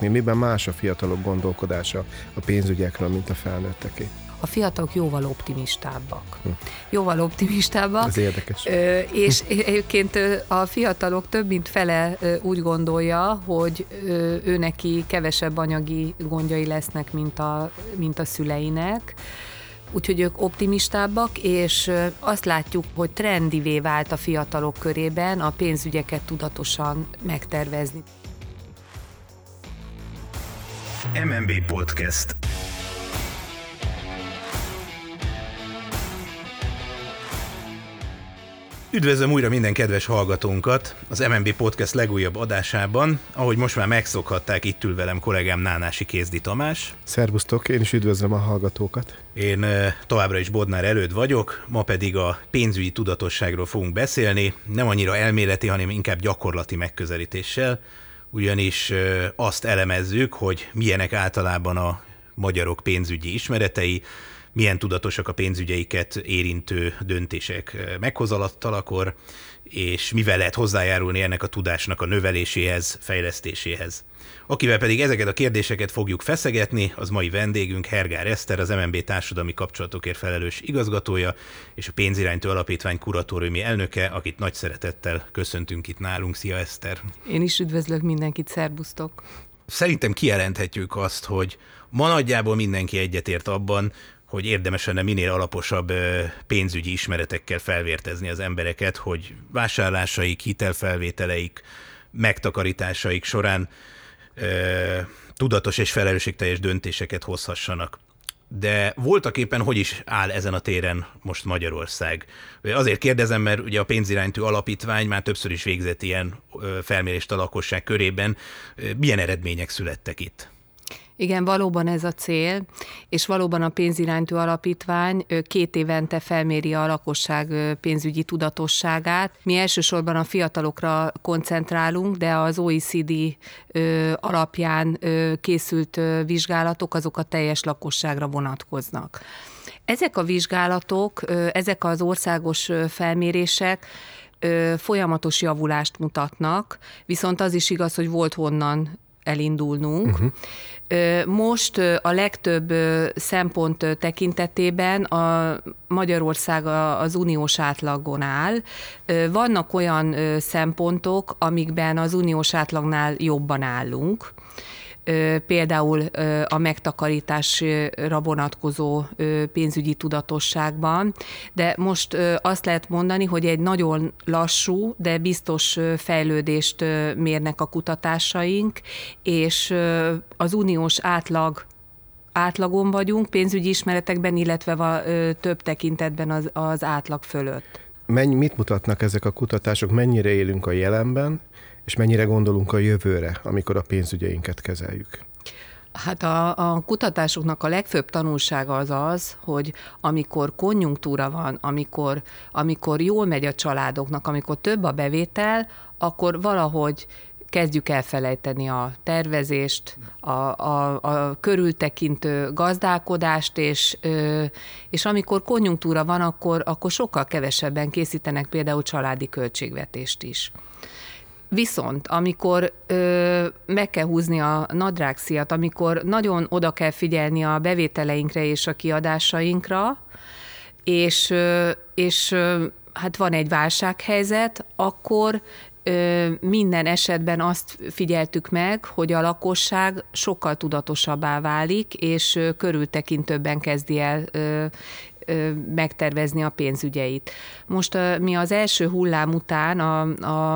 látni? Miben más a fiatalok gondolkodása a pénzügyekről, mint a felnőtteké? a fiatalok jóval optimistábbak. Hm. Jóval optimistábbak. Ez érdekes. És egyébként a fiatalok több mint fele úgy gondolja, hogy ő neki kevesebb anyagi gondjai lesznek, mint a, mint a szüleinek. Úgyhogy ők optimistábbak, és azt látjuk, hogy trendivé vált a fiatalok körében a pénzügyeket tudatosan megtervezni. MMB Podcast. Üdvözlöm újra minden kedves hallgatónkat az MNB Podcast legújabb adásában. Ahogy most már megszokhatták, itt ül velem kollégám Nánási Kézdi Tamás. Szervusztok, én is üdvözlöm a hallgatókat. Én továbbra is Bodnár előtt vagyok, ma pedig a pénzügyi tudatosságról fogunk beszélni, nem annyira elméleti, hanem inkább gyakorlati megközelítéssel, ugyanis azt elemezzük, hogy milyenek általában a magyarok pénzügyi ismeretei, milyen tudatosak a pénzügyeiket érintő döntések meghozalattalakor, és mivel lehet hozzájárulni ennek a tudásnak a növeléséhez, fejlesztéséhez. Akivel pedig ezeket a kérdéseket fogjuk feszegetni, az mai vendégünk Hergár Eszter, az MNB társadalmi kapcsolatokért felelős igazgatója, és a Pénziránytó Alapítvány kuratóriumi elnöke, akit nagy szeretettel köszöntünk itt nálunk. Szia Eszter! Én is üdvözlök mindenkit, szerbusztok! Szerintem kijelenthetjük azt, hogy ma nagyjából mindenki egyetért abban, hogy érdemes lenne minél alaposabb pénzügyi ismeretekkel felvértezni az embereket, hogy vásárlásaik, hitelfelvételeik, megtakarításaik során tudatos és felelősségteljes döntéseket hozhassanak. De voltak éppen hogy is áll ezen a téren most Magyarország? Azért kérdezem, mert ugye a pénziránytű alapítvány már többször is végzett ilyen felmérést a lakosság körében. Milyen eredmények születtek itt? Igen, valóban ez a cél, és valóban a pénziránytű alapítvány két évente felméri a lakosság pénzügyi tudatosságát. Mi elsősorban a fiatalokra koncentrálunk, de az OECD alapján készült vizsgálatok azok a teljes lakosságra vonatkoznak. Ezek a vizsgálatok, ezek az országos felmérések folyamatos javulást mutatnak, viszont az is igaz, hogy volt honnan elindulnunk. Uh-huh. Most a legtöbb szempont tekintetében a Magyarország az uniós átlagon áll. Vannak olyan szempontok, amikben az uniós átlagnál jobban állunk például a megtakarításra vonatkozó pénzügyi tudatosságban, de most azt lehet mondani, hogy egy nagyon lassú, de biztos fejlődést mérnek a kutatásaink, és az uniós átlag átlagon vagyunk pénzügyi ismeretekben, illetve több tekintetben az, az átlag fölött. Mennyi, mit mutatnak ezek a kutatások, mennyire élünk a jelenben, és mennyire gondolunk a jövőre, amikor a pénzügyeinket kezeljük? Hát a, a kutatásoknak a legfőbb tanulsága az az, hogy amikor konjunktúra van, amikor, amikor jól megy a családoknak, amikor több a bevétel, akkor valahogy kezdjük elfelejteni a tervezést, a, a, a körültekintő gazdálkodást, és, és amikor konjunktúra van, akkor, akkor sokkal kevesebben készítenek például családi költségvetést is. Viszont amikor ö, meg kell húzni a nadrágszíjat, amikor nagyon oda kell figyelni a bevételeinkre és a kiadásainkra, és, ö, és ö, hát van egy válsághelyzet, akkor ö, minden esetben azt figyeltük meg, hogy a lakosság sokkal tudatosabbá válik, és ö, körültekintőbben kezdi el ö, megtervezni a pénzügyeit. Most mi az első hullám után, a,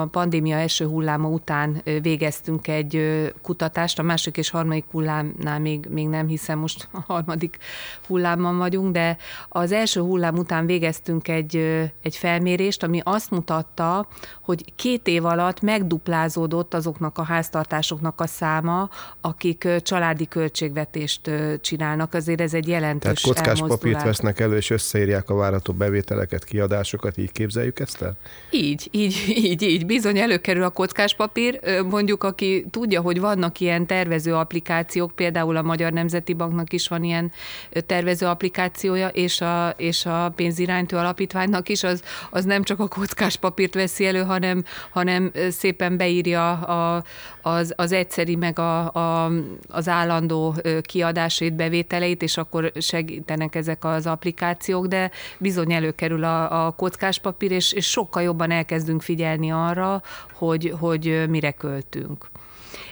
a pandémia első hulláma után végeztünk egy kutatást, a második és harmadik hullámnál még, még nem hiszem, most a harmadik hullámban vagyunk, de az első hullám után végeztünk egy, egy felmérést, ami azt mutatta, hogy két év alatt megduplázódott azoknak a háztartásoknak a száma, akik családi költségvetést csinálnak. Azért ez egy jelentős Tehát kockás papírt vesznek elő és összeírják a várható bevételeket, kiadásokat, így képzeljük ezt el? Így, így, így, így. Bizony előkerül a kockáspapír. Mondjuk, aki tudja, hogy vannak ilyen tervező applikációk, például a Magyar Nemzeti Banknak is van ilyen tervező applikációja, és a, és a pénziránytő alapítványnak is, az, az nem csak a kockáspapírt veszi elő, hanem, hanem szépen beírja a, az, az egyszeri meg a, a, az állandó kiadásait, bevételeit, és akkor segítenek ezek az applikációk, de bizony előkerül a, a kockáspapír, és, és sokkal jobban elkezdünk figyelni arra, hogy, hogy mire költünk.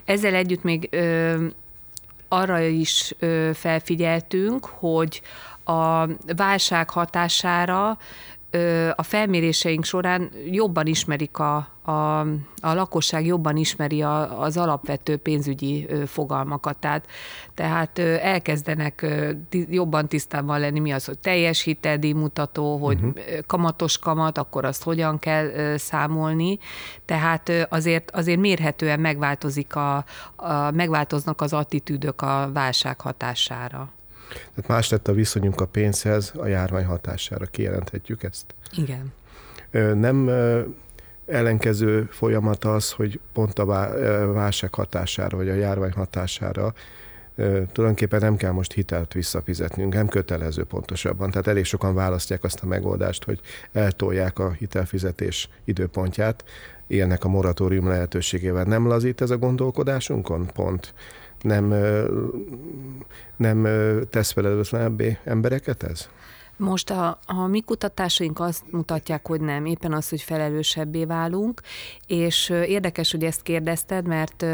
Ezzel együtt még ö, arra is ö, felfigyeltünk, hogy a válság hatására a felméréseink során jobban ismerik a, a, a lakosság, jobban ismeri a, az alapvető pénzügyi fogalmakat. Tehát, tehát elkezdenek jobban tisztában lenni, mi az, hogy teljes mutató, hogy uh-huh. kamatos kamat, akkor azt hogyan kell számolni. Tehát azért, azért mérhetően megváltozik a, a, megváltoznak az attitűdök a válság hatására. Tehát más lett a viszonyunk a pénzhez a járvány hatására. Kijelenthetjük ezt? Igen. Nem ellenkező folyamat az, hogy pont a válság hatására, vagy a járvány hatására tulajdonképpen nem kell most hitelt visszafizetnünk, nem kötelező pontosabban. Tehát elég sokan választják azt a megoldást, hogy eltolják a hitelfizetés időpontját, ilyennek a moratórium lehetőségével. Nem lazít ez a gondolkodásunkon? Pont nem, nem tesz felelőtlenebbé embereket ez? Most a, a mi kutatásaink azt mutatják, hogy nem, éppen az, hogy felelősebbé válunk, és érdekes, hogy ezt kérdezted, mert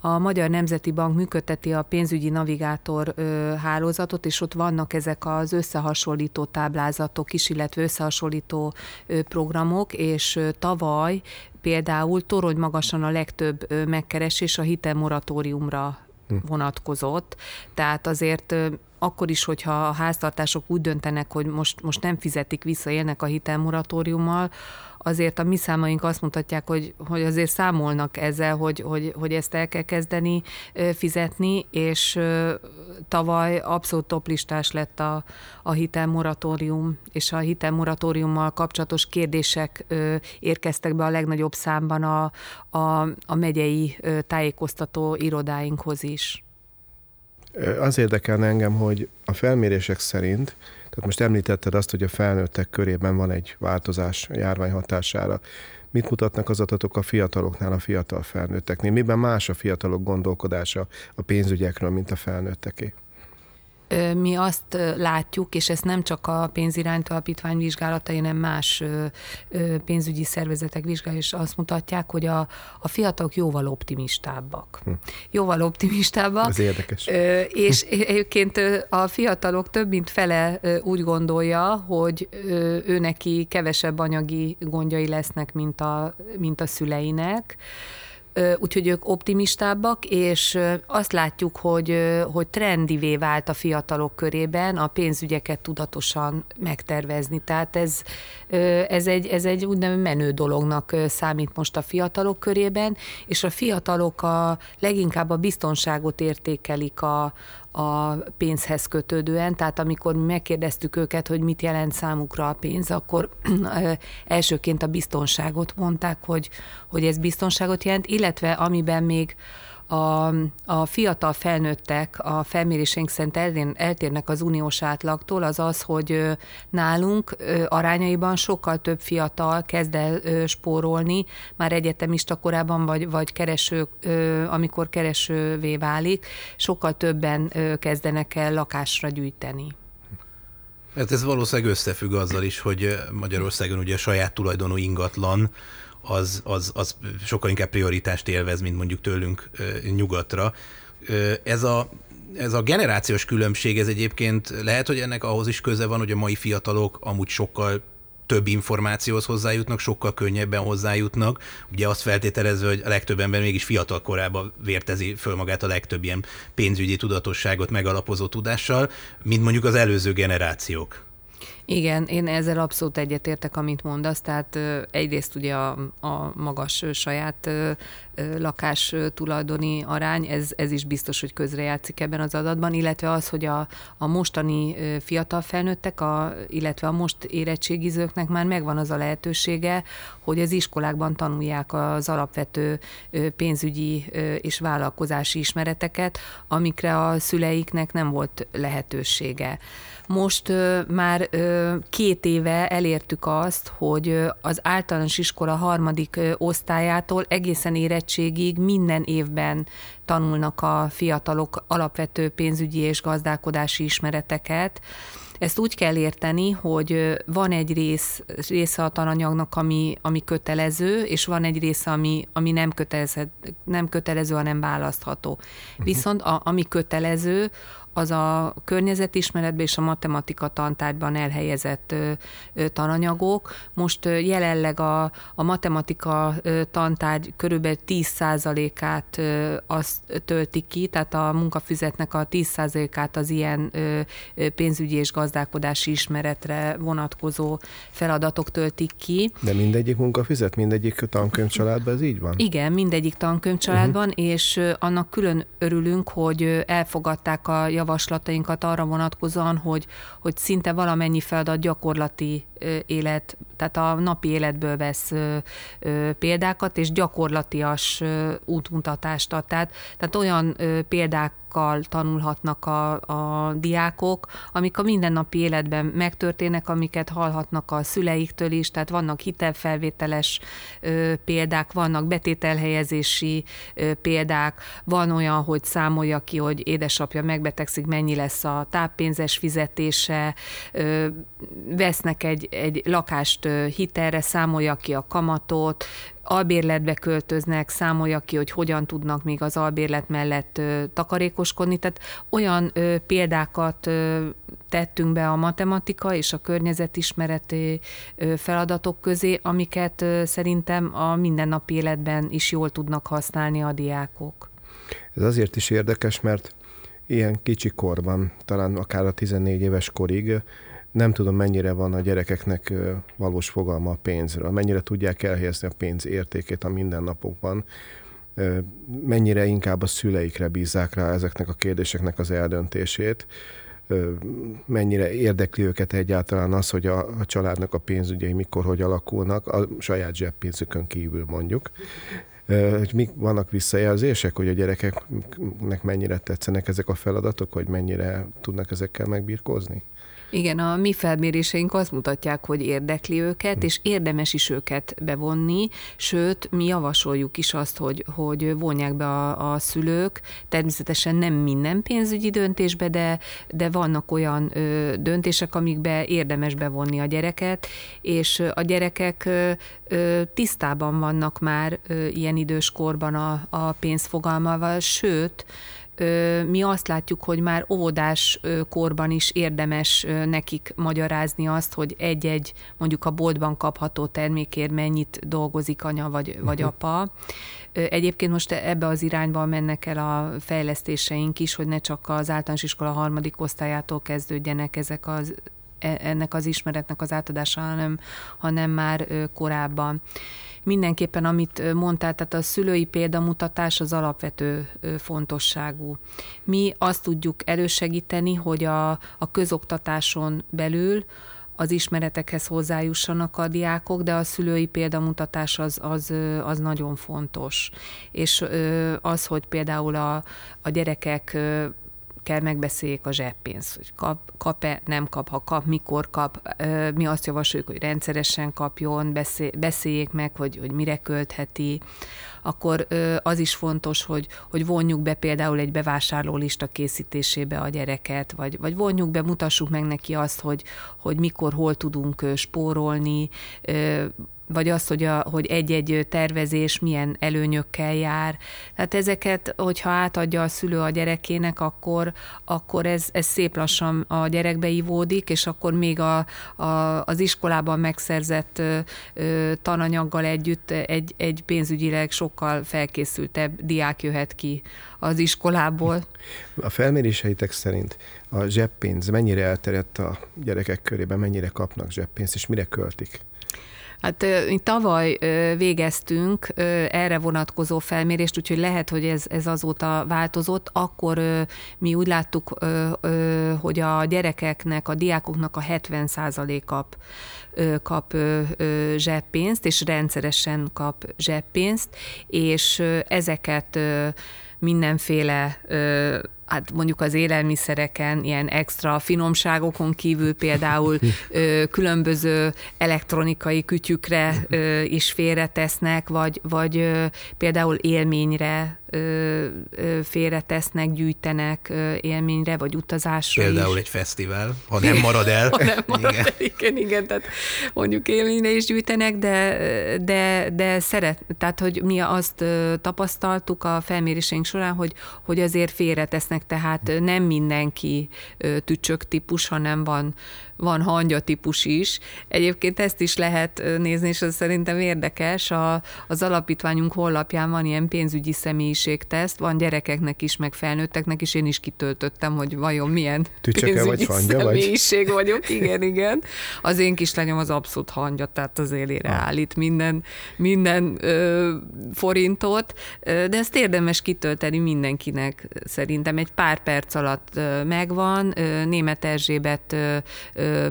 a Magyar Nemzeti Bank működteti a pénzügyi navigátor hálózatot, és ott vannak ezek az összehasonlító táblázatok is, illetve összehasonlító programok, és tavaly például torony magasan a legtöbb megkeresés a hitelmoratóriumra hm. vonatkozott, tehát azért akkor is, hogyha a háztartások úgy döntenek, hogy most, most nem fizetik vissza, élnek a hitelmoratóriummal, azért a mi számaink azt mutatják, hogy, hogy azért számolnak ezzel, hogy, hogy, hogy ezt el kell kezdeni fizetni, és tavaly abszolút toplistás lett a, a hitelmoratórium, és a hitelmoratóriummal kapcsolatos kérdések érkeztek be a legnagyobb számban a, a, a megyei tájékoztató irodáinkhoz is. Az érdekelne engem, hogy a felmérések szerint, tehát most említetted azt, hogy a felnőttek körében van egy változás a járvány hatására. Mit mutatnak az adatok a fiataloknál, a fiatal felnőtteknél? Miben más a fiatalok gondolkodása a pénzügyekről, mint a felnőtteké? Mi azt látjuk, és ez nem csak a pénzirányító alapítvány vizsgálatai, hanem más pénzügyi szervezetek vizsgálja, és azt mutatják, hogy a, a fiatalok jóval optimistábbak. Hm. Jóval optimistábbak. Ez érdekes. És egyébként a fiatalok több mint fele úgy gondolja, hogy ő neki kevesebb anyagi gondjai lesznek, mint a, mint a szüleinek úgyhogy ők optimistábbak, és azt látjuk, hogy, hogy trendivé vált a fiatalok körében a pénzügyeket tudatosan megtervezni. Tehát ez, ez egy, ez egy úgynevezett menő dolognak számít most a fiatalok körében, és a fiatalok a leginkább a biztonságot értékelik a, a pénzhez kötődően, tehát amikor mi megkérdeztük őket, hogy mit jelent számukra a pénz, akkor elsőként a biztonságot mondták, hogy, hogy ez biztonságot jelent, illetve amiben még a, a fiatal felnőttek a felmérésénk szerint eltérnek az uniós átlagtól, az az, hogy nálunk arányaiban sokkal több fiatal kezd el spórolni, már egyetemista korában, vagy, vagy kereső, amikor keresővé válik, sokkal többen kezdenek el lakásra gyűjteni. Hát ez valószínűleg összefügg azzal is, hogy Magyarországon ugye a saját tulajdonú ingatlan az, az, az sokkal inkább prioritást élvez, mint mondjuk tőlünk nyugatra. Ez a, ez a generációs különbség, ez egyébként lehet, hogy ennek ahhoz is köze van, hogy a mai fiatalok amúgy sokkal több információhoz hozzájutnak, sokkal könnyebben hozzájutnak. Ugye azt feltételezve, hogy a legtöbb ember mégis fiatal korában vértezi föl magát a legtöbb ilyen pénzügyi tudatosságot megalapozó tudással, mint mondjuk az előző generációk. Igen, én ezzel abszolút egyetértek, amit mondasz, tehát egyrészt ugye a, a magas saját lakás tulajdoni arány, ez, ez is biztos, hogy közrejátszik ebben az adatban, illetve az, hogy a, a mostani fiatal felnőttek, a, illetve a most érettségizőknek már megvan az a lehetősége, hogy az iskolákban tanulják az alapvető pénzügyi és vállalkozási ismereteket, amikre a szüleiknek nem volt lehetősége. Most már két éve elértük azt, hogy az általános iskola harmadik osztályától egészen érettségig minden évben tanulnak a fiatalok alapvető pénzügyi és gazdálkodási ismereteket, ezt úgy kell érteni, hogy van egy rész, része a tananyagnak, ami, ami kötelező, és van egy része, ami, ami nem, kötelező, nem kötelező, hanem választható. Uh-huh. Viszont a, ami kötelező, az a környezetismeretben és a matematika tantárgyban elhelyezett tananyagok. Most jelenleg a, a matematika tantárgy körülbelül 10%-át azt töltik ki, tehát a munkafüzetnek a 10%-át az ilyen pénzügyi és gazdálkodási ismeretre vonatkozó feladatok töltik ki. De mindegyik munkafizet, mindegyik tankönyvcsaládban ez így van? Igen, mindegyik tankönyvcsaládban, uh-huh. és annak külön örülünk, hogy elfogadták a javaslatainkat arra vonatkozóan, hogy, hogy szinte valamennyi feladat gyakorlati élet, tehát a napi életből vesz példákat, és gyakorlatias útmutatást ad. Tehát, tehát olyan példák tanulhatnak a, a diákok, amik a mindennapi életben megtörténnek, amiket hallhatnak a szüleiktől is, tehát vannak hitelfelvételes ö, példák, vannak betételhelyezési ö, példák, van olyan, hogy számolja ki, hogy édesapja megbetegszik, mennyi lesz a táppénzes fizetése, ö, vesznek egy, egy lakást hitelre, számolja ki a kamatot, albérletbe költöznek, számolja ki, hogy hogyan tudnak még az albérlet mellett takarékoskodni. Tehát olyan példákat tettünk be a matematika és a környezetismereti feladatok közé, amiket szerintem a mindennapi életben is jól tudnak használni a diákok. Ez azért is érdekes, mert ilyen kicsi korban, talán akár a 14 éves korig nem tudom, mennyire van a gyerekeknek valós fogalma a pénzről, mennyire tudják elhelyezni a pénz értékét a mindennapokban, mennyire inkább a szüleikre bízzák rá ezeknek a kérdéseknek az eldöntését, mennyire érdekli őket egyáltalán az, hogy a, a családnak a pénzügyei mikor, hogy alakulnak, a saját zseppénzükön kívül mondjuk. Hogy mik vannak visszajelzések, hogy a gyerekeknek mennyire tetszenek ezek a feladatok, hogy mennyire tudnak ezekkel megbírkozni? Igen, a mi felméréseink azt mutatják, hogy érdekli őket, és érdemes is őket bevonni, sőt, mi javasoljuk is azt, hogy, hogy vonják be a, a szülők, természetesen nem minden pénzügyi döntésbe, de, de vannak olyan ö, döntések, amikbe érdemes bevonni a gyereket, és a gyerekek ö, ö, tisztában vannak már ö, ilyen idős korban a, a pénzfogalmával, sőt, mi azt látjuk, hogy már óvodás korban is érdemes nekik magyarázni azt, hogy egy-egy mondjuk a boltban kapható termékért mennyit dolgozik anya vagy, vagy uh-huh. apa. Egyébként most ebbe az irányba mennek el a fejlesztéseink is, hogy ne csak az általános iskola harmadik osztályától kezdődjenek ezek az ennek az ismeretnek az átadása, hanem, hanem már korábban mindenképpen, amit mondtál, tehát a szülői példamutatás az alapvető fontosságú. Mi azt tudjuk elősegíteni, hogy a, a közoktatáson belül az ismeretekhez hozzájussanak a diákok, de a szülői példamutatás az, az, az nagyon fontos. És az, hogy például a, a gyerekek kell megbeszéljék a zseppénzt, hogy kap, kap-e, nem kap, ha kap, mikor kap. Mi azt javasoljuk, hogy rendszeresen kapjon, beszéljék meg, hogy, hogy mire költheti. Akkor az is fontos, hogy, hogy vonjuk be például egy bevásárló lista készítésébe a gyereket, vagy, vagy vonjuk be, mutassuk meg neki azt, hogy, hogy mikor, hol tudunk spórolni, vagy az, hogy, a, hogy egy-egy tervezés milyen előnyökkel jár. Tehát ezeket, hogyha átadja a szülő a gyerekének, akkor, akkor ez, ez szép lassan a gyerekbe ivódik, és akkor még a, a, az iskolában megszerzett ö, tananyaggal együtt egy, egy pénzügyileg sokkal felkészültebb diák jöhet ki az iskolából. A felméréseitek szerint a zseppénz mennyire elterjedt a gyerekek körében, mennyire kapnak zseppénzt, és mire költik? Hát tavaly végeztünk erre vonatkozó felmérést, úgyhogy lehet, hogy ez, ez azóta változott. Akkor mi úgy láttuk, hogy a gyerekeknek, a diákoknak a 70% kap, kap zseppénzt, és rendszeresen kap zseppénzt, és ezeket mindenféle hát mondjuk az élelmiszereken, ilyen extra finomságokon kívül például ö, különböző elektronikai kütyükre ö, is félretesznek, vagy, vagy ö, például élményre félretesznek, gyűjtenek élményre, vagy utazásra Például is. egy fesztivál, ha nem marad el. ha nem marad igen. el, igen, igen, tehát mondjuk élményre is gyűjtenek, de, de, de szeret, tehát hogy mi azt tapasztaltuk a felméréseink során, hogy, hogy azért félretesznek, tehát nem mindenki tücsök típus, hanem van van hangya típus is. Egyébként ezt is lehet nézni, és ez szerintem érdekes. A, az alapítványunk honlapján van ilyen pénzügyi személyiségteszt, van gyerekeknek is, meg felnőtteknek is, én is kitöltöttem, hogy vajon milyen Tücsöke pénzügyi vagy hangya személyiség vagy? vagyok. Igen, igen. Az én kislányom az abszolút hangya, tehát az élére ha. állít minden, minden ö, forintot, de ezt érdemes kitölteni mindenkinek szerintem. Egy pár perc alatt megvan. Német Erzsébet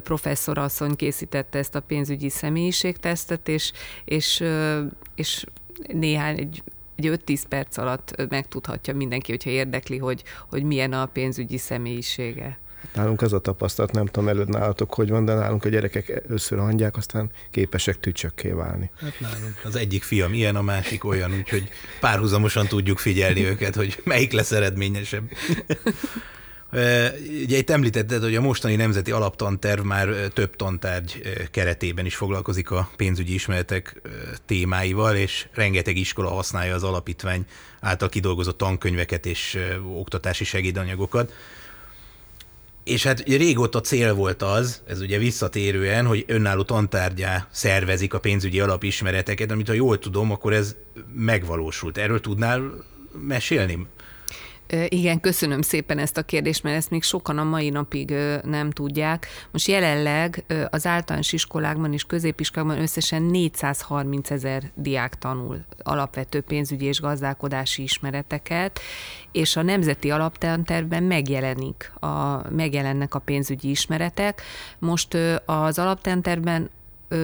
professzorasszony készítette ezt a pénzügyi személyiségtesztet, és, és, és néhány, egy, egy 5-10 perc alatt megtudhatja mindenki, hogyha érdekli, hogy, hogy milyen a pénzügyi személyisége. Nálunk az a tapasztalat, nem tudom előtt nálatok, hogy van, de nálunk a gyerekek először hangyák, aztán képesek tücsökké válni. Hát nálunk az egyik fiam ilyen, a másik olyan, úgyhogy párhuzamosan tudjuk figyelni őket, hogy melyik lesz eredményesebb. Ugye itt említetted, hogy a mostani nemzeti alaptanterv már több tantárgy keretében is foglalkozik a pénzügyi ismeretek témáival, és rengeteg iskola használja az alapítvány által kidolgozott tankönyveket és oktatási segédanyagokat. És hát régóta cél volt az, ez ugye visszatérően, hogy önálló tantárgyá szervezik a pénzügyi alapismereteket, amit ha jól tudom, akkor ez megvalósult. Erről tudnál mesélni? Igen, köszönöm szépen ezt a kérdést, mert ezt még sokan a mai napig nem tudják. Most jelenleg az általános iskolákban és középiskolákban összesen 430 ezer diák tanul alapvető pénzügyi és gazdálkodási ismereteket, és a nemzeti alaptantervben megjelenik a, megjelennek a pénzügyi ismeretek. Most az alaptantervben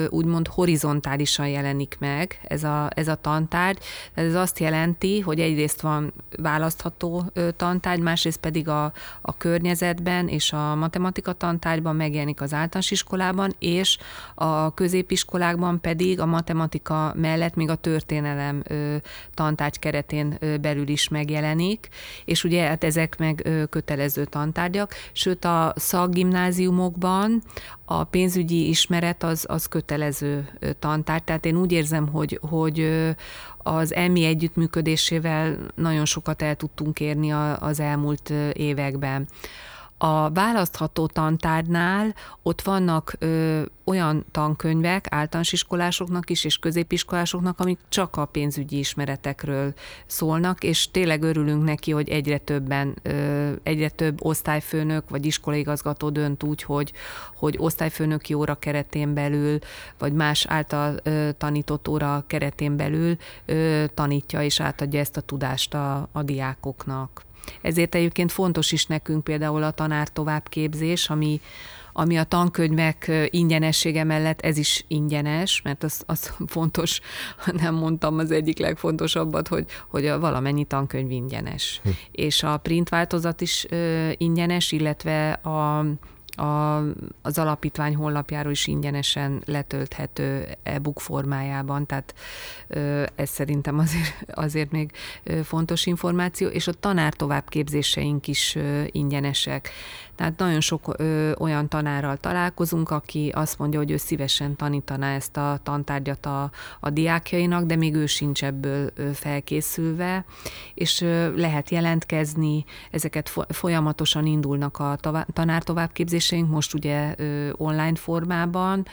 úgymond horizontálisan jelenik meg ez a, ez a tantárgy. Ez azt jelenti, hogy egyrészt van választható tantárgy, másrészt pedig a, a környezetben és a matematika tantárgyban megjelenik az általános iskolában, és a középiskolákban pedig a matematika mellett még a történelem tantárgy keretén belül is megjelenik, és ugye hát ezek meg kötelező tantárgyak, sőt a szakgimnáziumokban a pénzügyi ismeret az, az kötelező tantár, tehát én úgy érzem, hogy, hogy az EMI együttműködésével nagyon sokat el tudtunk érni az elmúlt években. A választható tantárnál ott vannak ö, olyan tankönyvek általános iskolásoknak is és középiskolásoknak, amik csak a pénzügyi ismeretekről szólnak, és tényleg örülünk neki, hogy egyre többen, ö, egyre több osztályfőnök vagy iskolaigazgató dönt úgy, hogy, hogy osztályfőnöki óra keretén belül, vagy más által ö, tanított óra keretén belül ö, tanítja és átadja ezt a tudást a, a diákoknak. Ezért egyébként fontos is nekünk például a tanár továbbképzés, ami, ami a tankönyvek ingyenessége mellett ez is ingyenes, mert az, az fontos, nem mondtam az egyik legfontosabbat, hogy, hogy a valamennyi tankönyv ingyenes. Hm. És a print változat is ingyenes, illetve a a, az alapítvány honlapjáról is ingyenesen letölthető e-book formájában, tehát ez szerintem azért, azért még fontos információ, és a tanár továbbképzéseink is ingyenesek. Tehát nagyon sok ö, olyan tanárral találkozunk, aki azt mondja, hogy ő szívesen tanítaná ezt a tantárgyat a, a diákjainak, de még ő sincs ebből ö, felkészülve, és ö, lehet jelentkezni, ezeket folyamatosan indulnak a tavá- tanár továbbképzéseink, most ugye ö, online formában,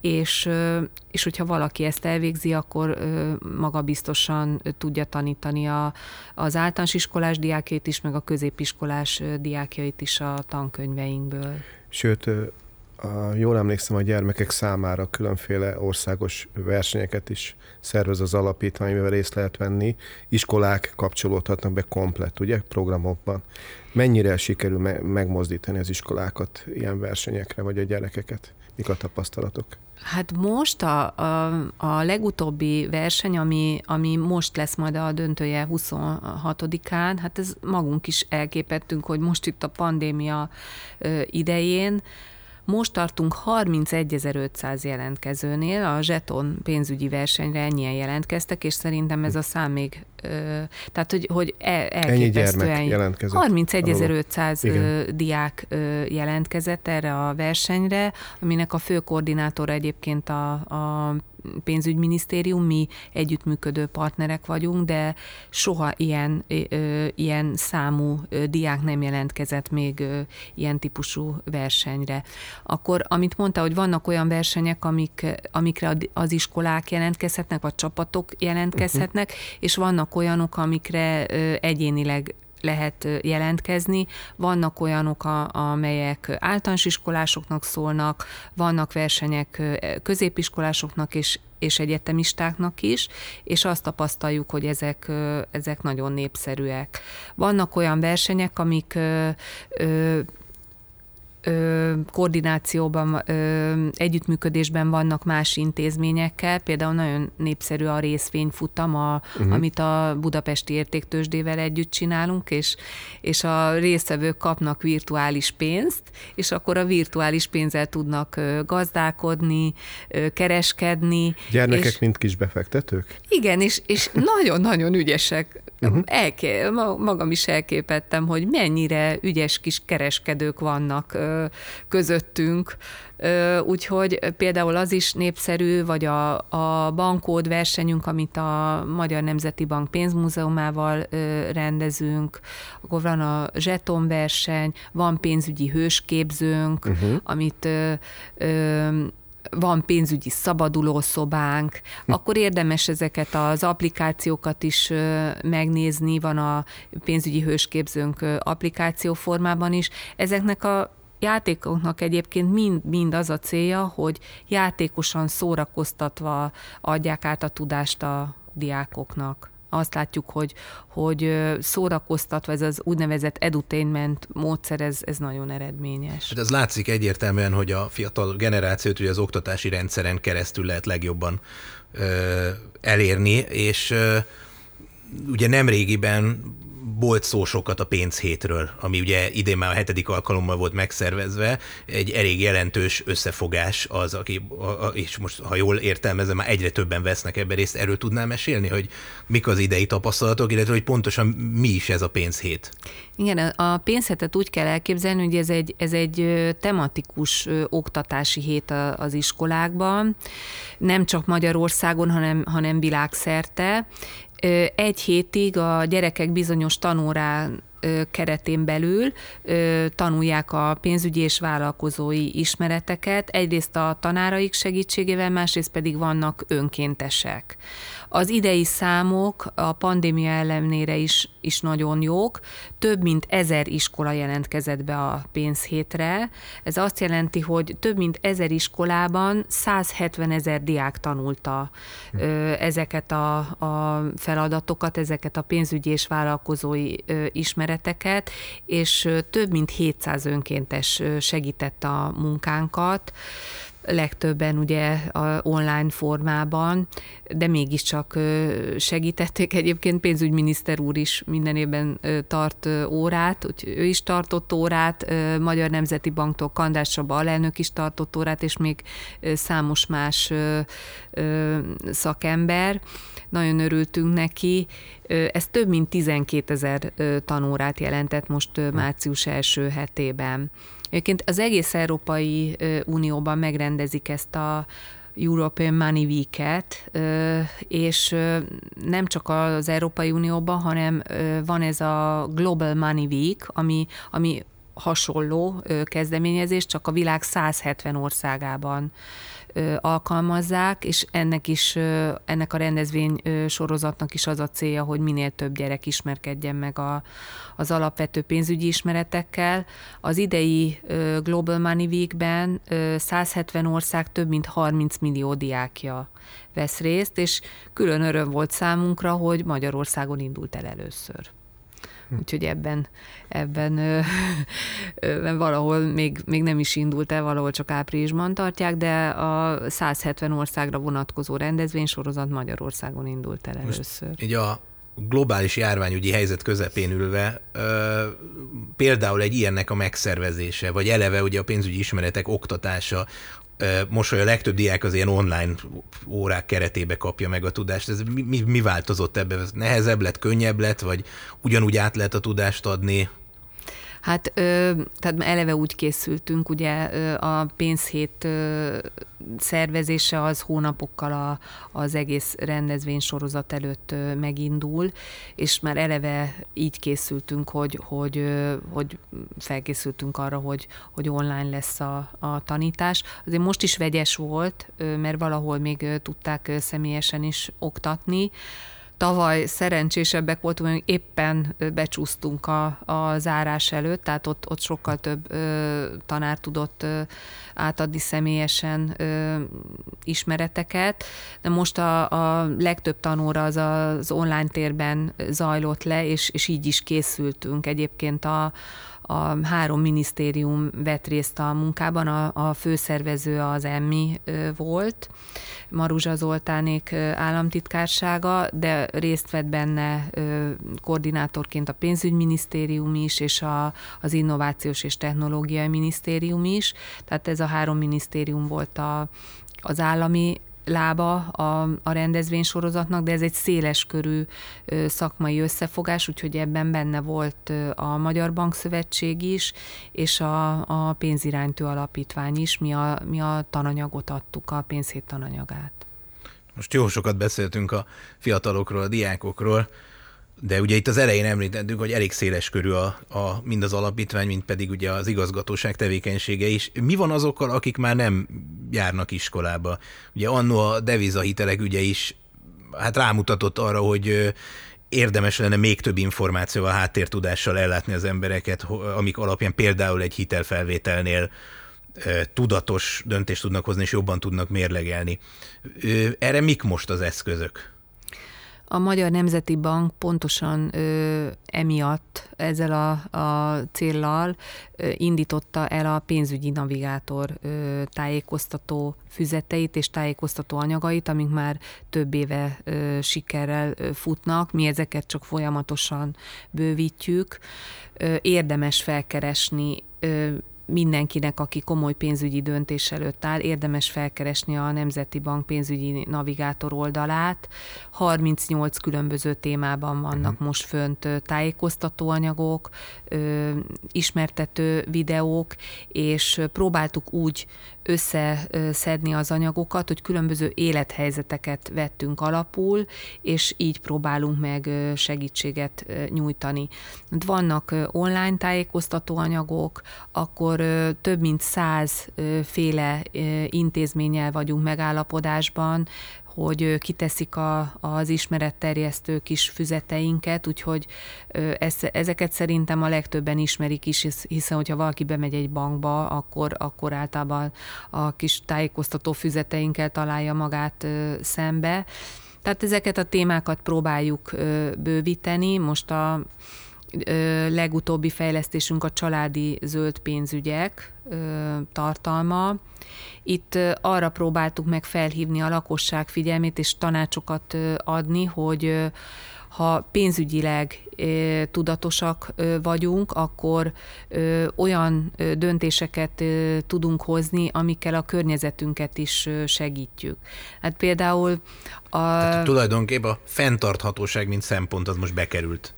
és, ö, és hogyha valaki ezt elvégzi, akkor ö, maga biztosan tudja tanítani a, az általános iskolás diákjait is, meg a középiskolás diákjait is a tan tankönyveinkből. Sőt, a, jól emlékszem, a gyermekek számára különféle országos versenyeket is szervez az alapítvány, mivel részt lehet venni. Iskolák kapcsolódhatnak be komplet, ugye, programokban. Mennyire sikerül me- megmozdítani az iskolákat ilyen versenyekre, vagy a gyerekeket? Mik a tapasztalatok? Hát most a, a, a legutóbbi verseny, ami, ami most lesz majd a döntője 26-án, hát ez magunk is elképettünk, hogy most itt a pandémia idején most tartunk 31.500 jelentkezőnél, a zseton pénzügyi versenyre ennyien jelentkeztek, és szerintem ez a szám még, tehát hogy, hogy el, elképesztően... 31.500 diák jelentkezett erre a versenyre, aminek a fő koordinátora egyébként a, a pénzügyminisztérium, mi együttműködő partnerek vagyunk, de soha ilyen, ilyen számú diák nem jelentkezett még ilyen típusú versenyre. Akkor, amit mondta, hogy vannak olyan versenyek, amik, amikre az iskolák jelentkezhetnek, vagy csapatok jelentkezhetnek, uh-huh. és vannak olyanok, amikre egyénileg lehet jelentkezni. Vannak olyanok, amelyek általános iskolásoknak szólnak, vannak versenyek középiskolásoknak és és egyetemistáknak is, és azt tapasztaljuk, hogy ezek, ezek nagyon népszerűek. Vannak olyan versenyek, amik ö, koordinációban, ö, együttműködésben vannak más intézményekkel, például nagyon népszerű a részvényfutam, a, uh-huh. amit a budapesti értéktősdével együtt csinálunk, és, és a résztvevők kapnak virtuális pénzt, és akkor a virtuális pénzzel tudnak gazdálkodni, kereskedni. Gyermekek, és, mint kis befektetők? Igen, és, és nagyon-nagyon ügyesek. Uh-huh. Elké, magam is elképettem, hogy mennyire ügyes kis kereskedők vannak közöttünk. Úgyhogy például az is népszerű, vagy a, a bankód versenyünk, amit a Magyar Nemzeti Bank pénzmúzeumával rendezünk, akkor van a zseton verseny, van pénzügyi hősképzőnk, uh-huh. amit van pénzügyi szabadulószobánk, akkor érdemes ezeket az applikációkat is megnézni, van a pénzügyi hősképzőnk applikáció formában is. Ezeknek a játékoknak egyébként mind, mind az a célja, hogy játékosan szórakoztatva adják át a tudást a diákoknak. Azt látjuk, hogy, hogy szórakoztatva ez az úgynevezett edutainment módszer, ez, ez nagyon eredményes. Hát ez látszik egyértelműen, hogy a fiatal generációt ugye az oktatási rendszeren keresztül lehet legjobban ö, elérni, és ö, ugye nem volt szó sokat a pénzhétről, ami ugye idén már a hetedik alkalommal volt megszervezve, egy elég jelentős összefogás az, aki, és most ha jól értelmezem, már egyre többen vesznek ebben részt, erről tudnál mesélni, hogy mik az idei tapasztalatok, illetve hogy pontosan mi is ez a pénzhét? Igen, a pénzhetet úgy kell elképzelni, hogy ez egy, ez egy tematikus oktatási hét az iskolákban, nem csak Magyarországon, hanem, hanem világszerte, egy hétig a gyerekek bizonyos tanórán keretén belül tanulják a pénzügyi és vállalkozói ismereteket, egyrészt a tanáraik segítségével, másrészt pedig vannak önkéntesek. Az idei számok a pandémia ellenére is, is nagyon jók. Több mint ezer iskola jelentkezett be a pénzhétre. Ez azt jelenti, hogy több mint ezer iskolában 170 ezer diák tanulta ö, ezeket a, a feladatokat, ezeket a pénzügyi és vállalkozói ö, ismereteket, és több mint 700 önkéntes segített a munkánkat legtöbben ugye a online formában, de mégiscsak segítették. Egyébként pénzügyminiszter úr is minden évben tart órát, úgyhogy ő is tartott órát, Magyar Nemzeti Banktól Kandás Csaba alelnök is tartott órát, és még számos más szakember. Nagyon örültünk neki. Ez több mint 12 ezer tanórát jelentett most március első hetében. Egyébként az egész Európai Unióban megrendezik ezt a European Money Week-et, és nem csak az Európai Unióban, hanem van ez a Global Money Week, ami, ami hasonló kezdeményezés, csak a világ 170 országában alkalmazzák, és ennek is, ennek a rendezvény sorozatnak is az a célja, hogy minél több gyerek ismerkedjen meg a, az alapvető pénzügyi ismeretekkel. Az idei Global Money Week-ben 170 ország több mint 30 millió diákja vesz részt, és külön öröm volt számunkra, hogy Magyarországon indult el először. Úgyhogy ebben, ebben ö, ö, valahol még, még nem is indult el, valahol csak áprilisban tartják, de a 170 országra vonatkozó rendezvénysorozat Magyarországon indult el először. Most így a globális járványügyi helyzet közepén ülve ö, például egy ilyennek a megszervezése, vagy eleve ugye a pénzügyi ismeretek oktatása, most, hogy a legtöbb diák az ilyen online órák keretébe kapja meg a tudást, ez mi, mi, mi változott ebbe? Nehezebb lett, könnyebb lett, vagy ugyanúgy át lehet a tudást adni? Hát ö, tehát eleve úgy készültünk, ugye ö, a pénzhét ö, szervezése az hónapokkal a, az egész rendezvény sorozat előtt ö, megindul, és már eleve így készültünk, hogy, hogy, ö, hogy felkészültünk arra, hogy, hogy online lesz a, a tanítás. Azért most is vegyes volt, ö, mert valahol még tudták ö, személyesen is oktatni, Tavaly szerencsésebbek voltunk, hogy éppen becsúsztunk a, a zárás előtt, tehát ott, ott sokkal több ö, tanár tudott ö, átadni személyesen ö, ismereteket, de most a, a legtöbb tanóra az az online térben zajlott le, és, és így is készültünk. Egyébként a, a három minisztérium vett részt a munkában, a, a főszervező az EMMI volt, Maruzsa Zoltánék államtitkársága, de részt vett benne koordinátorként a pénzügyminisztérium is, és a, az Innovációs és Technológiai Minisztérium is. Tehát ez a három minisztérium volt a, az állami lába a, a rendezvénysorozatnak, de ez egy széles körű szakmai összefogás, úgyhogy ebben benne volt a Magyar Bankszövetség is, és a, a pénziránytő alapítvány is, mi a, mi a tananyagot adtuk, a pénzhét tananyagát. Most jó sokat beszéltünk a fiatalokról, a diákokról, de ugye itt az elején említettük, hogy elég széles körű a, a, mind az alapítvány, mind pedig ugye az igazgatóság tevékenysége is. Mi van azokkal, akik már nem járnak iskolába? Ugye annó a devizahitelek ügye is hát rámutatott arra, hogy érdemes lenne még több információval, háttértudással ellátni az embereket, amik alapján például egy hitelfelvételnél tudatos döntést tudnak hozni, és jobban tudnak mérlegelni. Erre mik most az eszközök? A Magyar Nemzeti Bank pontosan ö, emiatt ezzel a, a céllal ö, indította el a pénzügyi navigátor ö, tájékoztató füzeteit és tájékoztató anyagait, amik már több éve ö, sikerrel ö, futnak. Mi ezeket csak folyamatosan bővítjük. Ö, érdemes felkeresni mindenkinek, aki komoly pénzügyi döntés előtt áll, érdemes felkeresni a Nemzeti Bank pénzügyi navigátor oldalát. 38 különböző témában vannak uh-huh. most fönt tájékoztatóanyagok, ismertető videók, és próbáltuk úgy összeszedni az anyagokat, hogy különböző élethelyzeteket vettünk alapul, és így próbálunk meg segítséget nyújtani. Vannak online tájékoztató anyagok, akkor több mint száz féle intézménnyel vagyunk megállapodásban, hogy kiteszik a, az ismeretterjesztő kis füzeteinket, úgyhogy ez, ezeket szerintem a legtöbben ismerik is, hiszen hogyha valaki bemegy egy bankba, akkor, akkor általában a kis tájékoztató füzeteinkkel találja magát szembe. Tehát ezeket a témákat próbáljuk bővíteni. Most a legutóbbi fejlesztésünk a családi zöld pénzügyek tartalma. Itt arra próbáltuk meg felhívni a lakosság figyelmét és tanácsokat adni, hogy ha pénzügyileg tudatosak vagyunk, akkor olyan döntéseket tudunk hozni, amikkel a környezetünket is segítjük. Hát például a... Tehát tulajdonképpen a fenntarthatóság, mint szempont, az most bekerült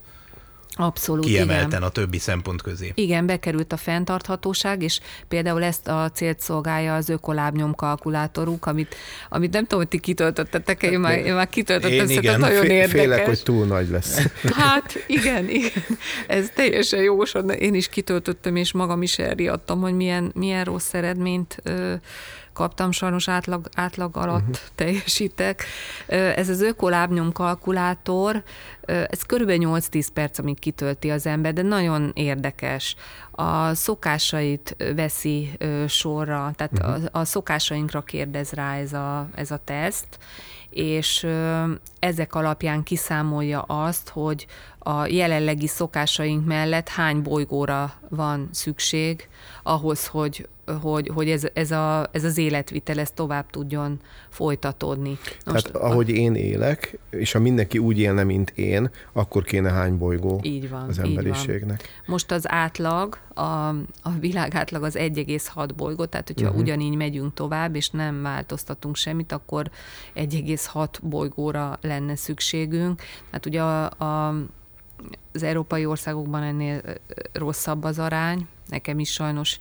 Abszolút, kiemelten igen. a többi szempont közé. Igen, bekerült a fenntarthatóság, és például ezt a célt szolgálja az ökolábnyom kalkulátoruk, amit, amit nem tudom, hogy ti kitöltöttetek, én már, én már kitöltöttem, én igen. nagyon érdekes. Félek, hogy túl nagy lesz. Hát igen, igen. Ez teljesen jogos, én is kitöltöttem, és magam is elriadtam, hogy milyen, milyen rossz eredményt ö, kaptam, sajnos átlag, átlag alatt uh-huh. teljesítek. Ez az ökolábnyom kalkulátor, ez körülbelül 8-10 perc, amíg kitölti az ember, de nagyon érdekes. A szokásait veszi sorra, tehát uh-huh. a, a szokásainkra kérdez rá ez a, ez a teszt, és ezek alapján kiszámolja azt, hogy a jelenlegi szokásaink mellett hány bolygóra van szükség ahhoz, hogy, hogy, hogy ez, ez, a, ez az életvitel ez tovább tudjon folytatódni. Most Tehát ahogy a... én élek, és ha mindenki úgy élne, mint én, akkor kéne hány bolygó így van, az emberiségnek. Így van. Most az átlag, a, a világ átlag az 1,6 bolygó, tehát hogyha uh-huh. ugyanígy megyünk tovább, és nem változtatunk semmit, akkor 1,6 bolygóra lenne szükségünk. Hát ugye a, a az európai országokban ennél rosszabb az arány, nekem is sajnos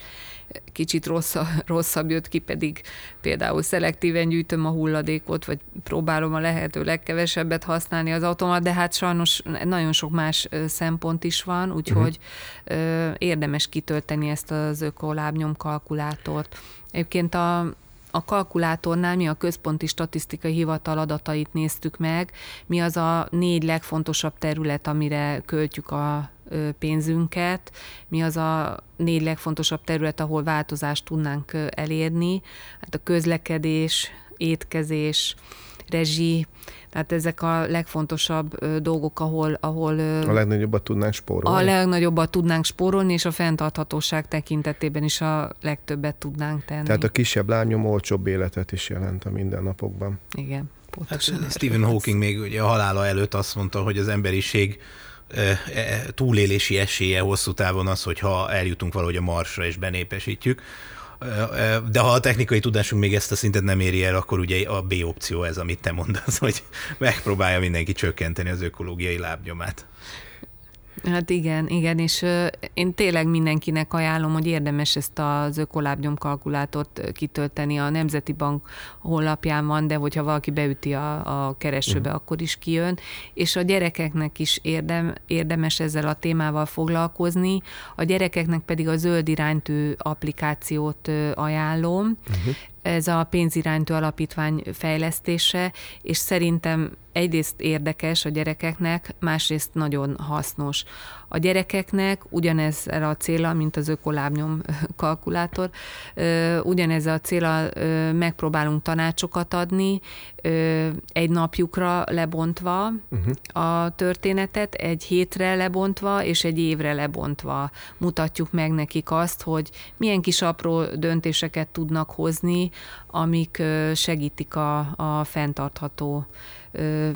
kicsit rosszabb, rosszabb jött ki, pedig például szelektíven gyűjtöm a hulladékot, vagy próbálom a lehető legkevesebbet használni az automat, de hát sajnos nagyon sok más szempont is van, úgyhogy uh-huh. érdemes kitölteni ezt az ökolábnyom kalkulátort. Egyébként a, a kalkulátornál mi a Központi Statisztikai Hivatal adatait néztük meg, mi az a négy legfontosabb terület, amire költjük a pénzünket, mi az a négy legfontosabb terület, ahol változást tudnánk elérni. Hát a közlekedés, étkezés, rezsi, tehát ezek a legfontosabb dolgok, ahol... ahol a legnagyobbat tudnánk spórolni. A legnagyobbat tudnánk spórolni, és a fenntarthatóság tekintetében is a legtöbbet tudnánk tenni. Tehát a kisebb lányom olcsóbb életet is jelent a mindennapokban. Igen. Pontosan hát Stephen Hawking még ugye a halála előtt azt mondta, hogy az emberiség e, túlélési esélye hosszú távon az, hogyha eljutunk valahogy a Marsra és benépesítjük. De ha a technikai tudásunk még ezt a szintet nem éri el, akkor ugye a B opció ez, amit te mondasz, hogy megpróbálja mindenki csökkenteni az ökológiai lábnyomát. Hát igen, igen, és én tényleg mindenkinek ajánlom, hogy érdemes ezt az ökolábnyom kalkulátort kitölteni. A Nemzeti Bank honlapján van, de hogyha valaki beüti a, a keresőbe, uh-huh. akkor is kijön. És a gyerekeknek is érdem, érdemes ezzel a témával foglalkozni. A gyerekeknek pedig a zöld iránytű applikációt ajánlom. Uh-huh ez a pénziránytő alapítvány fejlesztése, és szerintem egyrészt érdekes a gyerekeknek, másrészt nagyon hasznos. A gyerekeknek ugyanezzel a célra, mint az ökolábnyom kalkulátor, ugyanezzel a célra megpróbálunk tanácsokat adni, egy napjukra lebontva uh-huh. a történetet, egy hétre lebontva, és egy évre lebontva mutatjuk meg nekik azt, hogy milyen kis apró döntéseket tudnak hozni, amik segítik a, a fenntartható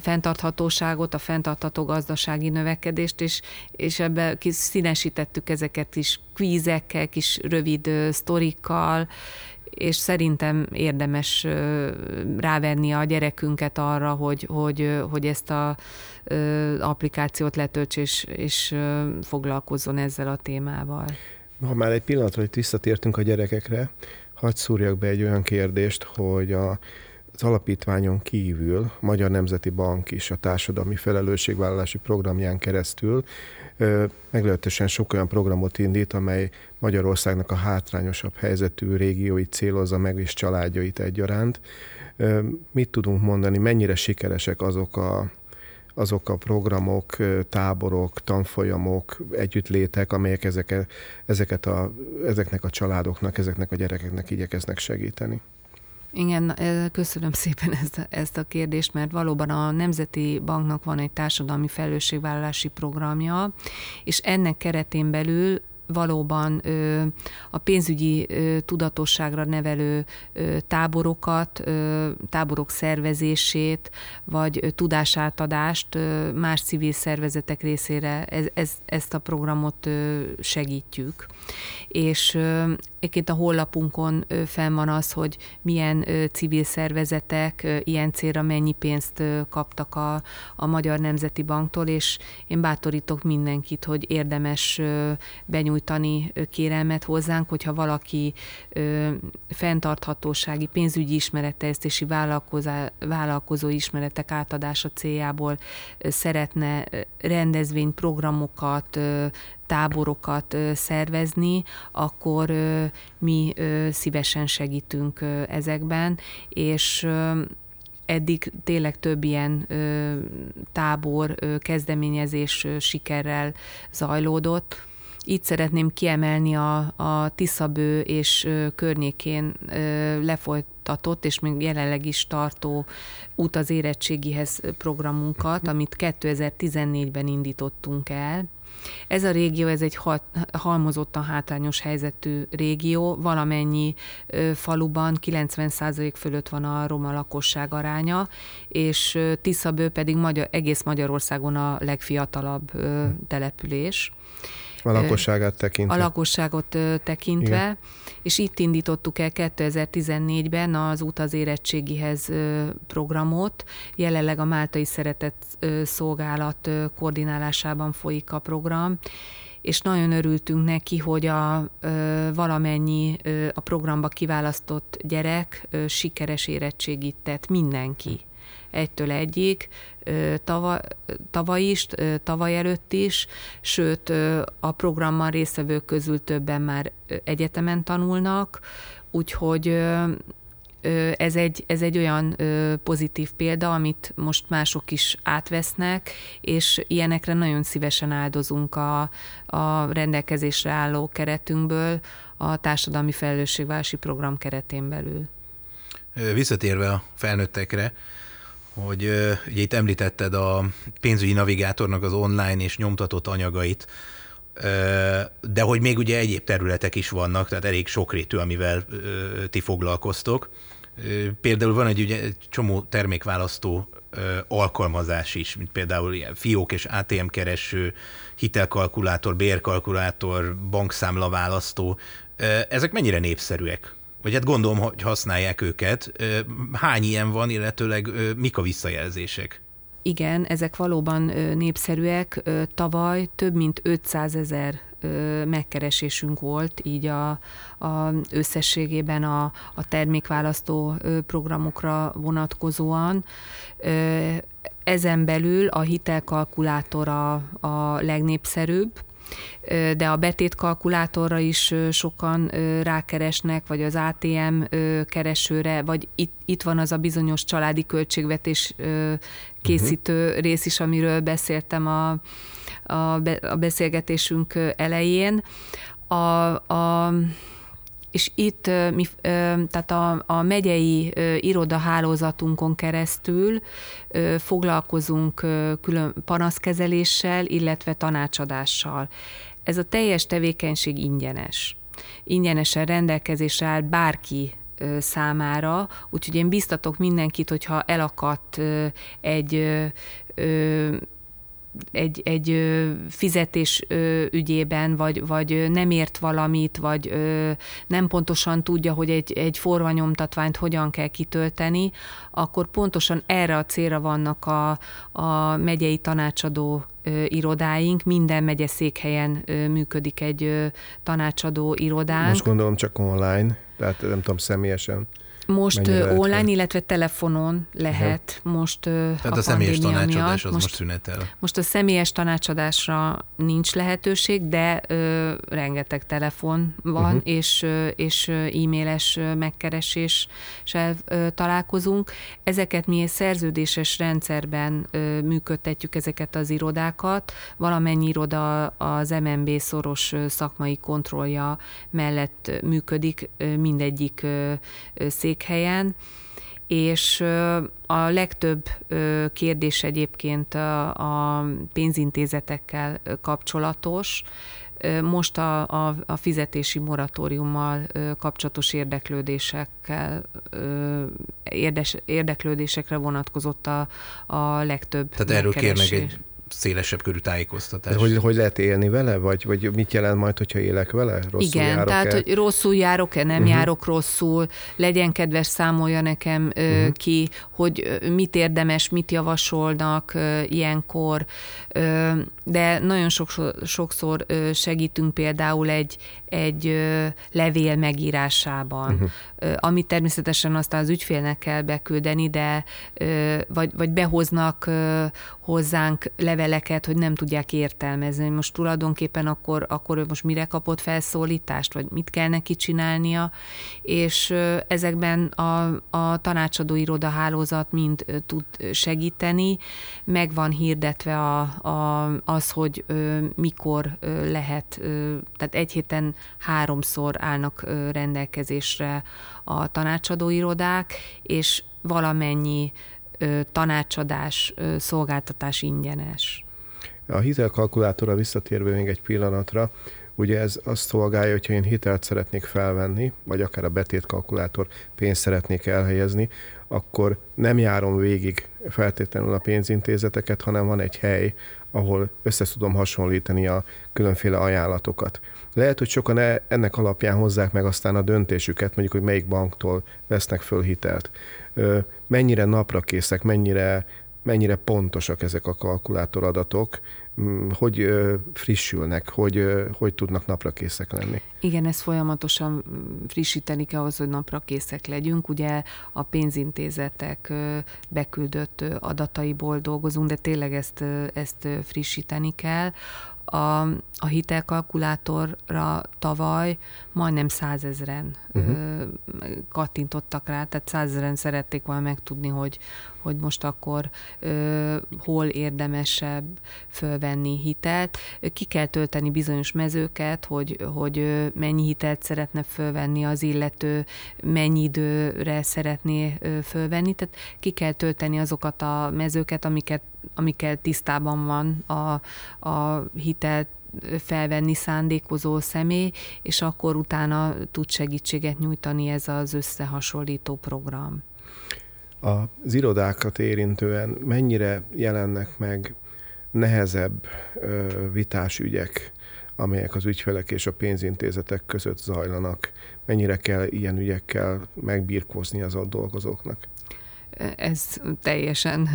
fenntarthatóságot, a fenntartható gazdasági növekedést, és, és ebbe kis színesítettük ezeket is kvízekkel, kis rövid sztorikkal, és szerintem érdemes rávenni a gyerekünket arra, hogy, hogy, hogy ezt a applikációt letölts, és, és foglalkozzon ezzel a témával. Ha már egy pillanatra hogy visszatértünk a gyerekekre, hadd szúrjak be egy olyan kérdést, hogy a, az alapítványon kívül a Magyar Nemzeti Bank is a társadalmi felelősségvállalási programján keresztül meglehetősen sok olyan programot indít, amely Magyarországnak a hátrányosabb helyzetű régióit célozza meg, és családjait egyaránt. Mit tudunk mondani, mennyire sikeresek azok a azok a programok, táborok, tanfolyamok, együttlétek, amelyek ezeket, ezeket a, ezeknek a családoknak, ezeknek a gyerekeknek igyekeznek segíteni. Igen, köszönöm szépen ezt a, ezt a kérdést, mert valóban a Nemzeti Banknak van egy társadalmi felelősségvállalási programja, és ennek keretén belül valóban ö, a pénzügyi ö, tudatosságra nevelő ö, táborokat, ö, táborok szervezését, vagy ö, tudásátadást ö, más civil szervezetek részére ez, ez, ezt a programot ö, segítjük. És ö, Egyébként a honlapunkon fenn van az, hogy milyen civil szervezetek ilyen célra mennyi pénzt kaptak a, a Magyar Nemzeti Banktól, és én bátorítok mindenkit, hogy érdemes benyújtani kérelmet hozzánk, hogyha valaki fenntarthatósági, pénzügyi ismeretterjesztési vállalkozó ismeretek átadása céljából szeretne rendezvényprogramokat, táborokat szervezni, akkor mi szívesen segítünk ezekben, és eddig tényleg több ilyen tábor, kezdeményezés sikerrel zajlódott. Itt szeretném kiemelni a, a Tiszabő és környékén lefolytatott, és még jelenleg is tartó út az érettségihez programunkat, amit 2014-ben indítottunk el ez a régió, ez egy halmozottan hátrányos helyzetű régió, valamennyi ö, faluban 90% fölött van a roma lakosság aránya, és Tiszabő pedig magyar, egész Magyarországon a legfiatalabb ö, település. A lakosságát tekintve. A lakosságot tekintve, Igen. és itt indítottuk el 2014-ben az út az érettségihez programot. Jelenleg a Máltai Szeretett Szolgálat koordinálásában folyik a program, és nagyon örültünk neki, hogy a ö, valamennyi ö, a programba kiválasztott gyerek ö, sikeres érettségit tett, mindenki egytől egyik, tavaly, tavaly is, tavaly előtt is, sőt a programmal résztvevők közül többen már egyetemen tanulnak, úgyhogy ez egy, ez egy olyan pozitív példa, amit most mások is átvesznek, és ilyenekre nagyon szívesen áldozunk a, a rendelkezésre álló keretünkből a társadalmi felelősségvárosi program keretén belül. Visszatérve a felnőttekre, hogy ugye itt említetted a pénzügyi navigátornak az online és nyomtatott anyagait, de hogy még ugye egyéb területek is vannak, tehát elég sokrétű, amivel ti foglalkoztok. Például van egy, ugye, egy csomó termékválasztó alkalmazás is, mint például ilyen fiók és ATM kereső, hitelkalkulátor, bérkalkulátor, bankszámlaválasztó. Ezek mennyire népszerűek? Vagy hát gondolom, hogy használják őket. Hány ilyen van, illetőleg mik a visszajelzések? Igen, ezek valóban népszerűek. Tavaly több mint 500 ezer megkeresésünk volt, így a, a összességében a, a termékválasztó programokra vonatkozóan. Ezen belül a hitelkalkulátor a, a legnépszerűbb, de a betétkalkulátorra is sokan rákeresnek, vagy az ATM keresőre, vagy itt, itt van az a bizonyos családi költségvetés készítő uh-huh. rész is, amiről beszéltem a, a, a beszélgetésünk elején. A, a és itt mi, tehát a, a megyei irodahálózatunkon keresztül foglalkozunk külön panaszkezeléssel, illetve tanácsadással. Ez a teljes tevékenység ingyenes. Ingyenesen rendelkezésre áll bárki számára, úgyhogy én biztatok mindenkit, hogyha elakadt egy egy, egy fizetés ügyében, vagy, vagy nem ért valamit, vagy nem pontosan tudja, hogy egy, egy forvanyomtatványt hogyan kell kitölteni, akkor pontosan erre a célra vannak a, a megyei tanácsadó irodáink, minden megye székhelyen működik egy tanácsadó irodánk. Most gondolom csak online, tehát nem tudom személyesen. Most online, lehet? illetve telefonon lehet ja. most Tehát a, a személyes tanácsadás az most, most szünetel. Most a személyes tanácsadásra nincs lehetőség, de ö, rengeteg telefon van, uh-huh. és, és e-mailes megkereséssel ö, találkozunk. Ezeket mi egy szerződéses rendszerben ö, működtetjük ezeket az irodákat. Valamennyi iroda az MNB szoros szakmai kontrollja mellett működik, mindegyik szék székhelyen, és a legtöbb kérdés egyébként a pénzintézetekkel kapcsolatos. Most a, a, a fizetési moratóriummal kapcsolatos érdeklődésekkel, érdes, érdeklődésekre vonatkozott a, a legtöbb Tehát erről kérnek egy szélesebb körű tájékoztatás. De hogy, hogy lehet élni vele, vagy, vagy mit jelent majd, hogyha élek vele? Rosszul Igen, tehát hogy rosszul járok-e, nem uh-huh. járok rosszul, legyen kedves, számolja nekem uh-huh. ki, hogy mit érdemes, mit javasolnak ilyenkor, de nagyon sokszor, sokszor segítünk például egy, egy levél megírásában, uh-huh. amit természetesen aztán az ügyfélnek kell beküldeni, de vagy, vagy behoznak hozzánk leveleket, hogy nem tudják értelmezni. Most tulajdonképpen akkor, akkor ő most mire kapott felszólítást, vagy mit kell neki csinálnia, és ezekben a, a tanácsadó irodahálózat mind tud segíteni, meg van hirdetve a, a, az, hogy mikor lehet, tehát egy héten háromszor állnak rendelkezésre a tanácsadóirodák, és valamennyi tanácsadás, szolgáltatás ingyenes. A hitelkalkulátorra visszatérve még egy pillanatra, ugye ez azt szolgálja, hogyha én hitelt szeretnék felvenni, vagy akár a betétkalkulátor pénzt szeretnék elhelyezni, akkor nem járom végig feltétlenül a pénzintézeteket, hanem van egy hely, ahol össze tudom hasonlítani a különféle ajánlatokat. Lehet, hogy sokan e, ennek alapján hozzák meg aztán a döntésüket, mondjuk, hogy melyik banktól vesznek föl hitelt. Mennyire napra készek, mennyire, mennyire pontosak ezek a kalkulátoradatok, hogy frissülnek, hogy, hogy tudnak napra készek lenni. Igen, ezt folyamatosan frissíteni kell ahhoz, hogy napra készek legyünk. Ugye a pénzintézetek beküldött adataiból dolgozunk, de tényleg ezt, ezt frissíteni kell a, a hitelkalkulátorra tavaly majdnem százezren uh-huh. kattintottak rá, tehát százezren szerették volna megtudni, hogy, hogy most akkor ö, hol érdemesebb fölvenni hitelt. Ki kell tölteni bizonyos mezőket, hogy, hogy mennyi hitelt szeretne fölvenni az illető, mennyi időre szeretné fölvenni, tehát ki kell tölteni azokat a mezőket, amiket amikkel tisztában van a, a hitelt felvenni szándékozó személy, és akkor utána tud segítséget nyújtani ez az összehasonlító program. Az irodákat érintően mennyire jelennek meg nehezebb vitás ügyek, amelyek az ügyfelek és a pénzintézetek között zajlanak? Mennyire kell ilyen ügyekkel megbírkozni az ott dolgozóknak? Ez teljesen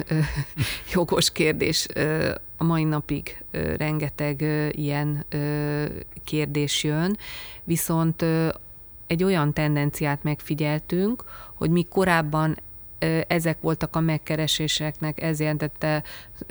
jogos kérdés. A mai napig rengeteg ilyen kérdés jön, viszont egy olyan tendenciát megfigyeltünk, hogy mi korábban ezek voltak a megkereséseknek, ez jelentette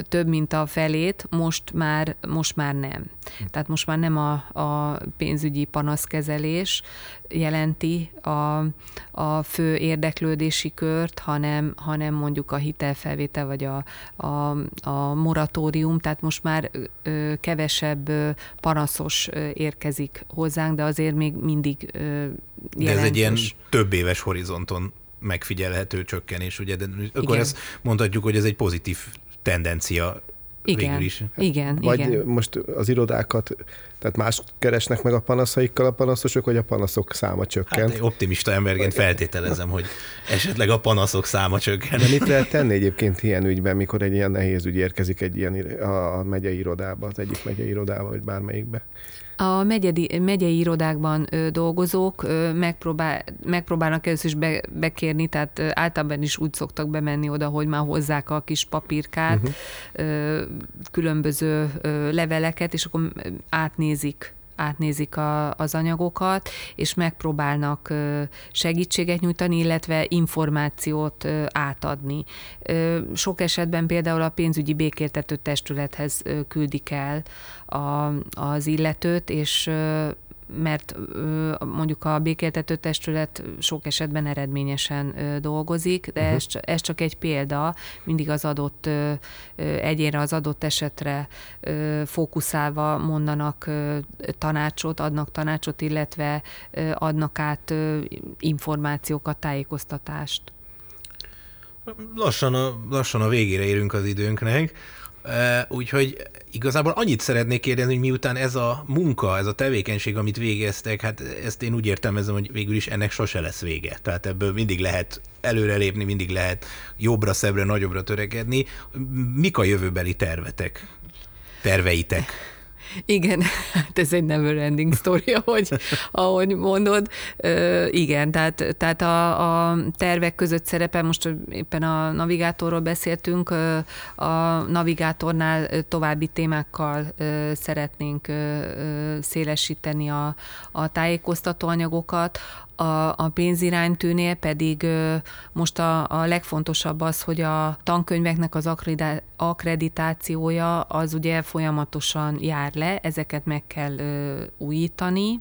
több, mint a felét, most már, most már nem. Tehát most már nem a, a pénzügyi panaszkezelés jelenti a, a fő érdeklődési kört, hanem, hanem mondjuk a hitelfelvétel vagy a, a, a moratórium, tehát most már ö, kevesebb ö, panaszos ö, érkezik hozzánk, de azért még mindig ö, jelentős. De ez egy ilyen több éves horizonton megfigyelhető csökkenés, ugye, de akkor igen. ezt mondhatjuk, hogy ez egy pozitív tendencia igen, végül is. Igen, Vagy igen. most az irodákat, tehát más keresnek meg a panaszaikkal a panaszosok, hogy a panaszok száma csökken. Hát optimista emberként feltételezem, hogy esetleg a panaszok száma csökken. De mit lehet tenni egyébként ilyen ügyben, mikor egy ilyen nehéz ügy érkezik egy ilyen a megyei irodába, az egyik megyei irodába, vagy bármelyikbe? A megyedi, megyei irodákban ö, dolgozók ö, megpróbál, megpróbálnak először is be, bekérni, tehát ö, általában is úgy szoktak bemenni oda, hogy már hozzák a kis papírkát, uh-huh. ö, különböző ö, leveleket, és akkor átnézik átnézik a, az anyagokat, és megpróbálnak segítséget nyújtani, illetve információt átadni. Sok esetben például a pénzügyi békéltető testülethez küldik el a, az illetőt, és mert mondjuk a békéltető testület sok esetben eredményesen dolgozik, de uh-huh. ez, ez csak egy példa, mindig az adott egyénre, az adott esetre fókuszálva mondanak tanácsot, adnak tanácsot, illetve adnak át információkat, tájékoztatást. Lassan a, lassan a végére érünk az időnknek. Úgyhogy igazából annyit szeretnék kérdezni, hogy miután ez a munka, ez a tevékenység, amit végeztek, hát ezt én úgy értelmezem, hogy végül is ennek sose lesz vége. Tehát ebből mindig lehet előrelépni, mindig lehet jobbra, szebbre, nagyobbra törekedni. Mik a jövőbeli tervetek? terveitek? Igen, hát ez egy never ending story, ahogy, ahogy mondod. igen, tehát, tehát a, a tervek között szerepel, most éppen a navigátorról beszéltünk, a navigátornál további témákkal szeretnénk szélesíteni a, a tájékoztatóanyagokat, a, a pénziránytűnél pedig most a, a legfontosabb az, hogy a tankönyveknek az akkreditációja az ugye folyamatosan jár le, ezeket meg kell újítani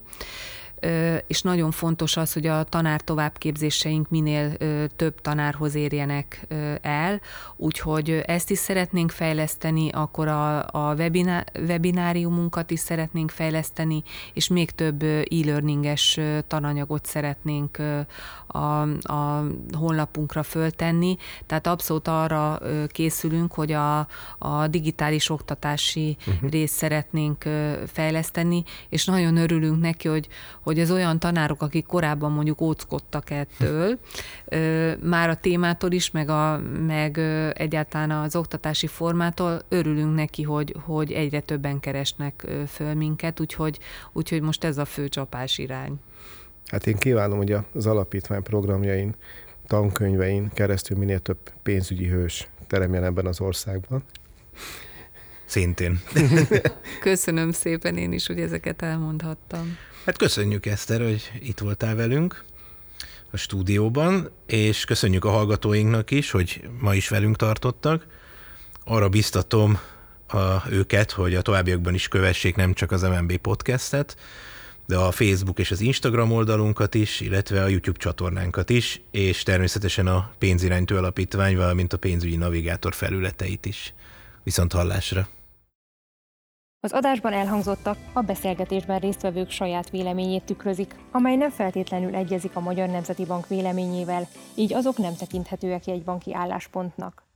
és nagyon fontos az, hogy a tanár továbbképzéseink minél több tanárhoz érjenek el, úgyhogy ezt is szeretnénk fejleszteni, akkor a, a webiná, webináriumunkat is szeretnénk fejleszteni, és még több e-learninges tananyagot szeretnénk a, a honlapunkra föltenni, tehát abszolút arra készülünk, hogy a, a digitális oktatási uh-huh. részt szeretnénk fejleszteni, és nagyon örülünk neki, hogy, hogy az olyan tanárok, akik korábban mondjuk óckodtak ettől, már a témától is, meg, a, meg egyáltalán az oktatási formától örülünk neki, hogy, hogy egyre többen keresnek föl minket, úgyhogy, úgyhogy most ez a fő csapás irány. Hát én kívánom, hogy az alapítvány programjain, tankönyvein keresztül minél több pénzügyi hős teremjen ebben az országban. Szintén. Köszönöm szépen én is, hogy ezeket elmondhattam. Hát köszönjük, Eszter, hogy itt voltál velünk a stúdióban, és köszönjük a hallgatóinknak is, hogy ma is velünk tartottak. Arra biztatom a, őket, hogy a továbbiakban is kövessék nem csak az MNB podcastet, de a Facebook és az Instagram oldalunkat is, illetve a YouTube csatornánkat is, és természetesen a pénziránytő alapítvány, valamint a pénzügyi navigátor felületeit is. Viszont hallásra! Az adásban elhangzottak a beszélgetésben résztvevők saját véleményét tükrözik, amely nem feltétlenül egyezik a Magyar Nemzeti Bank véleményével, így azok nem tekinthetőek jegybanki álláspontnak.